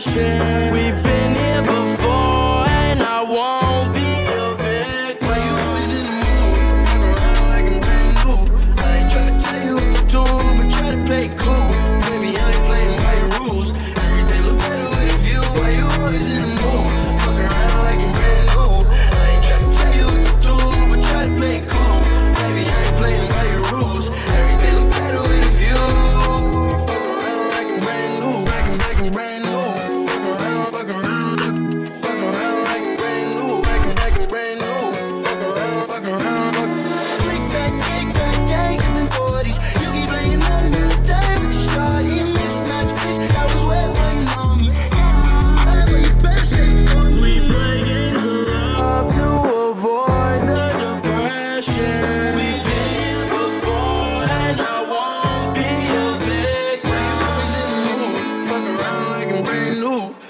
雪。do